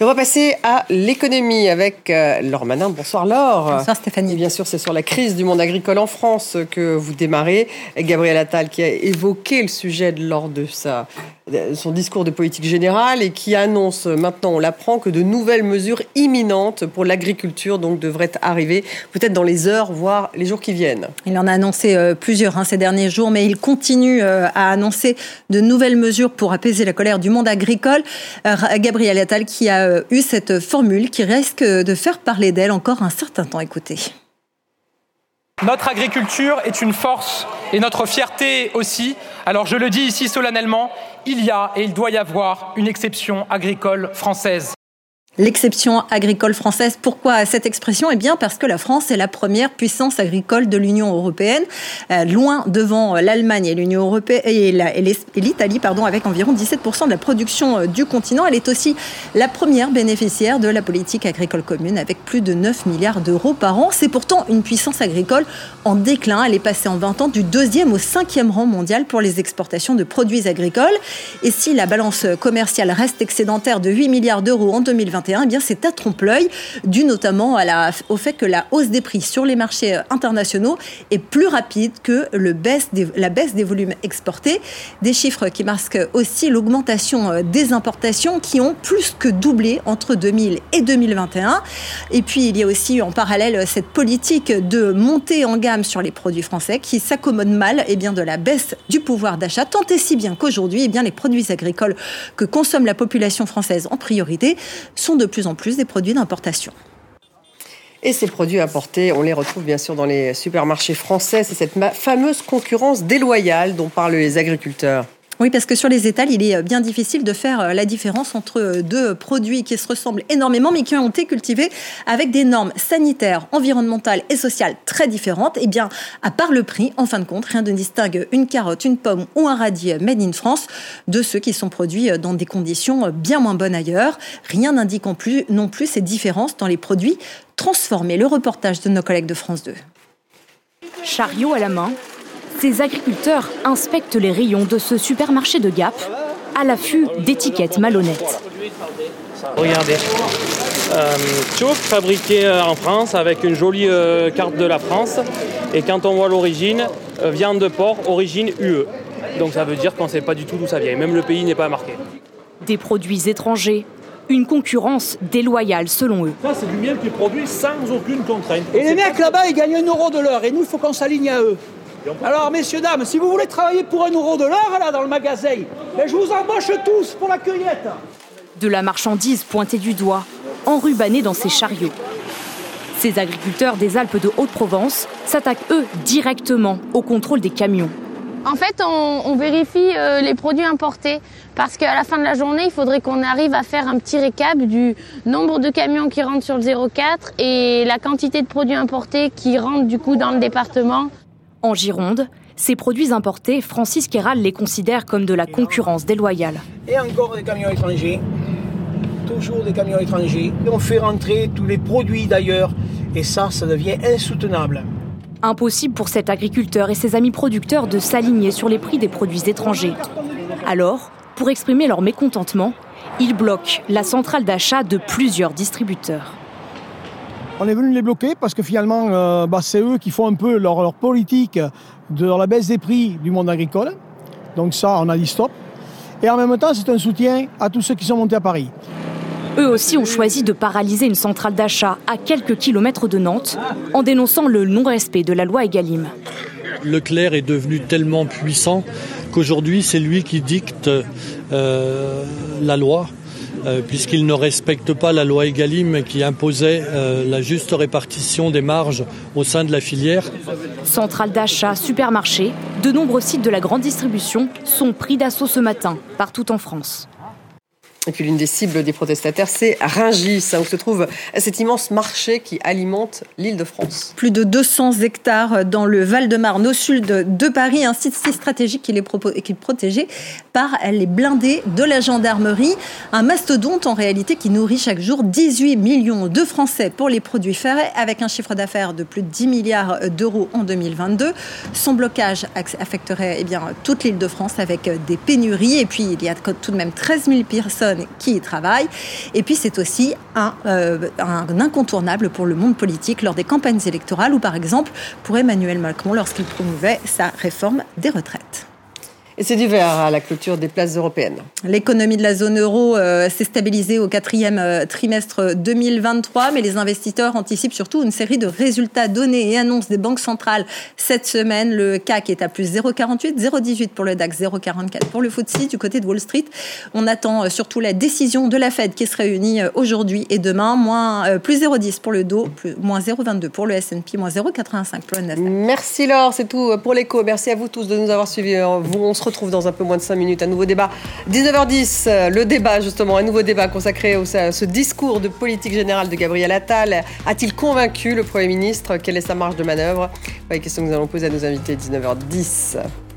on va passer à l'économie avec euh, Laure Manin. Bonsoir Laure. Bonsoir Stéphanie. Et bien sûr, c'est sur la crise du monde agricole en France que vous démarrez. Gabriel Attal qui a évoqué le sujet lors de sa son discours de politique générale et qui annonce maintenant, on l'apprend, que de nouvelles mesures imminentes pour l'agriculture donc devraient arriver peut-être dans les heures, voire les jours qui viennent. Il en a annoncé euh, plusieurs hein, ces derniers jours, mais il continue euh, à annoncer de nouvelles mesures pour apaiser la colère du monde agricole. Euh, Gabriel Attal qui a eu cette formule qui risque de faire parler d'elle encore un certain temps. Écoutez. Notre agriculture est une force et notre fierté aussi. Alors je le dis ici solennellement, il y a et il doit y avoir une exception agricole française l'exception agricole française. Pourquoi cette expression? Eh bien parce que la France est la première puissance agricole de l'Union européenne, euh, loin devant l'Allemagne et l'Union européenne et l'Italie, pardon, avec environ 17% de la production euh, du continent. Elle est aussi la première bénéficiaire de la politique agricole commune, avec plus de 9 milliards d'euros par an. C'est pourtant une puissance agricole en déclin. Elle est passée en 20 ans du deuxième au cinquième rang mondial pour les exportations de produits agricoles. Et si la balance commerciale reste excédentaire de 8 milliards d'euros en 2021, eh bien c'est à trompe-l'œil, dû notamment au fait que la hausse des prix sur les marchés euh, internationaux est plus rapide que le baisse la baisse des volumes exportés. Des chiffres qui masquent aussi l'augmentation euh, des importations qui ont plus que doublé entre 2000 et 2021. Et puis il y a aussi en parallèle cette politique de montée en gamme sur les produits français qui s'accommode mal eh bien, de la baisse du pouvoir d'achat, tant et si bien qu'aujourd'hui eh les produits agricoles que consomme la population française en priorité sont de plus en plus des produits d'importation. Et ces produits importés, on les retrouve bien sûr dans les supermarchés français. C'est cette fameuse concurrence déloyale dont parlent les agriculteurs. Oui, parce que sur les étals, il est euh, bien difficile de faire euh, la différence entre euh, deux produits qui se ressemblent énormément, mais qui ont été cultivés avec des normes sanitaires, environnementales et sociales très différentes. Eh bien, à part le prix, en fin de compte, rien ne distingue une carotte, une pomme ou un radis made in France de ceux qui sont produits dans des conditions bien moins bonnes ailleurs. Rien n'indique non plus ces différences dans les produits transformés. Le reportage de nos collègues de France 2. Chariot à la main, ces agriculteurs inspectent les rayons de ce supermarché de Gap à l'affût d'étiquettes malhonnêtes. Regardez, euh, fabriqué euh, en France avec une jolie euh, carte de la France. Et quand on voit l'origine, euh, viande de porc, origine UE. Donc ça veut dire qu'on ne sait pas du tout d'où ça vient. Même le pays n'est pas marqué. Des produits étrangers, une concurrence déloyale selon eux. Ça, c'est du miel qui est produit sans aucune contrainte. Et les mecs là-bas, ils gagnent un euro de l'heure. Et nous, il faut qu'on s'aligne à eux. Alors, messieurs, dames, si vous voulez travailler pour un euro de l'heure, là, dans le magasin, ben, je vous embauche tous pour la cueillette. De la marchandise pointée du doigt, enrubannée dans ces chariots. Ces agriculteurs des Alpes de Haute-Provence s'attaquent, eux, directement au contrôle des camions. En fait, on, vérifie euh, les produits importés parce qu'à la fin de la journée, il faudrait qu'on arrive à faire un petit récap du nombre de camions qui rentrent sur le 04 et la quantité de produits importés qui rentrent du coup dans le département. En Gironde, ces produits importés, Francis Kéral les considère comme de la concurrence déloyale. Et encore des camions étrangers, toujours des camions étrangers. On fait rentrer tous les produits d'ailleurs, et ça, ça devient insoutenable. Impossible pour cet agriculteur et ses amis producteurs de s'aligner sur les prix des produits étrangers. Alors, pour exprimer leur mécontentement, ils bloquent la centrale d'achat de plusieurs distributeurs. On est venu les bloquer parce que finalement, euh, bah, c'est eux qui font un peu leur, politique de la baisse des prix du monde agricole. Donc ça, on a dit stop. Et en même temps, c'est un soutien à tous ceux qui sont montés à Paris. Eux aussi ont choisi de paralyser une centrale d'achat à quelques kilomètres de Nantes en dénonçant le non-respect de la loi Egalim. Leclerc est devenu tellement puissant qu'aujourd'hui c'est lui qui dicte euh, la loi euh, puisqu'il ne respecte pas la loi Egalim qui imposait euh, la juste répartition des marges au sein de la filière. Centrale d'achat, supermarché, de nombreux sites de la grande distribution sont pris d'assaut ce matin, partout en France. Et puis l'une des cibles des protestataires, c'est Ringis, où se trouve cet immense marché qui alimente l'île de France. Plus de 200 hectares dans le Val-de-Marne, au sud de Paris, un site si stratégique qu'il est, protégé par les blindés de la gendarmerie. Un mastodonte en réalité qui nourrit chaque jour 18 millions de Français pour les produits ferrés, avec un chiffre d'affaires de plus de 10 milliards d'euros en 2022. Son blocage affecterait eh bien, toute l'île de France avec des pénuries. Et puis il y a tout de même 13 000 personnes qui y travaillent. Et puis c'est aussi un, un incontournable pour le monde politique lors des campagnes électorales ou par exemple pour Emmanuel Macron lorsqu'il promouvait sa réforme des retraites. Et c'est divers à la clôture des places européennes. L'économie de la zone euro euh, s'est stabilisée au quatrième euh, trimestre 2023, mais les investisseurs anticipent surtout une série de résultats donnés et annonces des banques centrales cette semaine. Le CAC est à plus 0,48, 0,18 pour le DAX, 0,44 pour le FTSE. Du côté de Wall Street, on attend euh, surtout la décision de la Fed qui se réunit aujourd'hui et demain. Moins, plus 0,10 pour le Dow, plus, moins 0,22 pour le S&P, moins 0,85 pour le Nasdaq. Merci Laure, c'est tout pour l'écho. Merci à vous tous de nous avoir suivis. On se retrouve dans un peu moins de 5 minutes. Un nouveau débat. 19h10, euh, le débat justement, un nouveau débat consacré à ce discours de politique générale de Gabriel Attal. A-t-il convaincu le Premier ministre? Quelle est sa marge de manœuvre? Les questions que nous allons poser à nos invités. 19h10.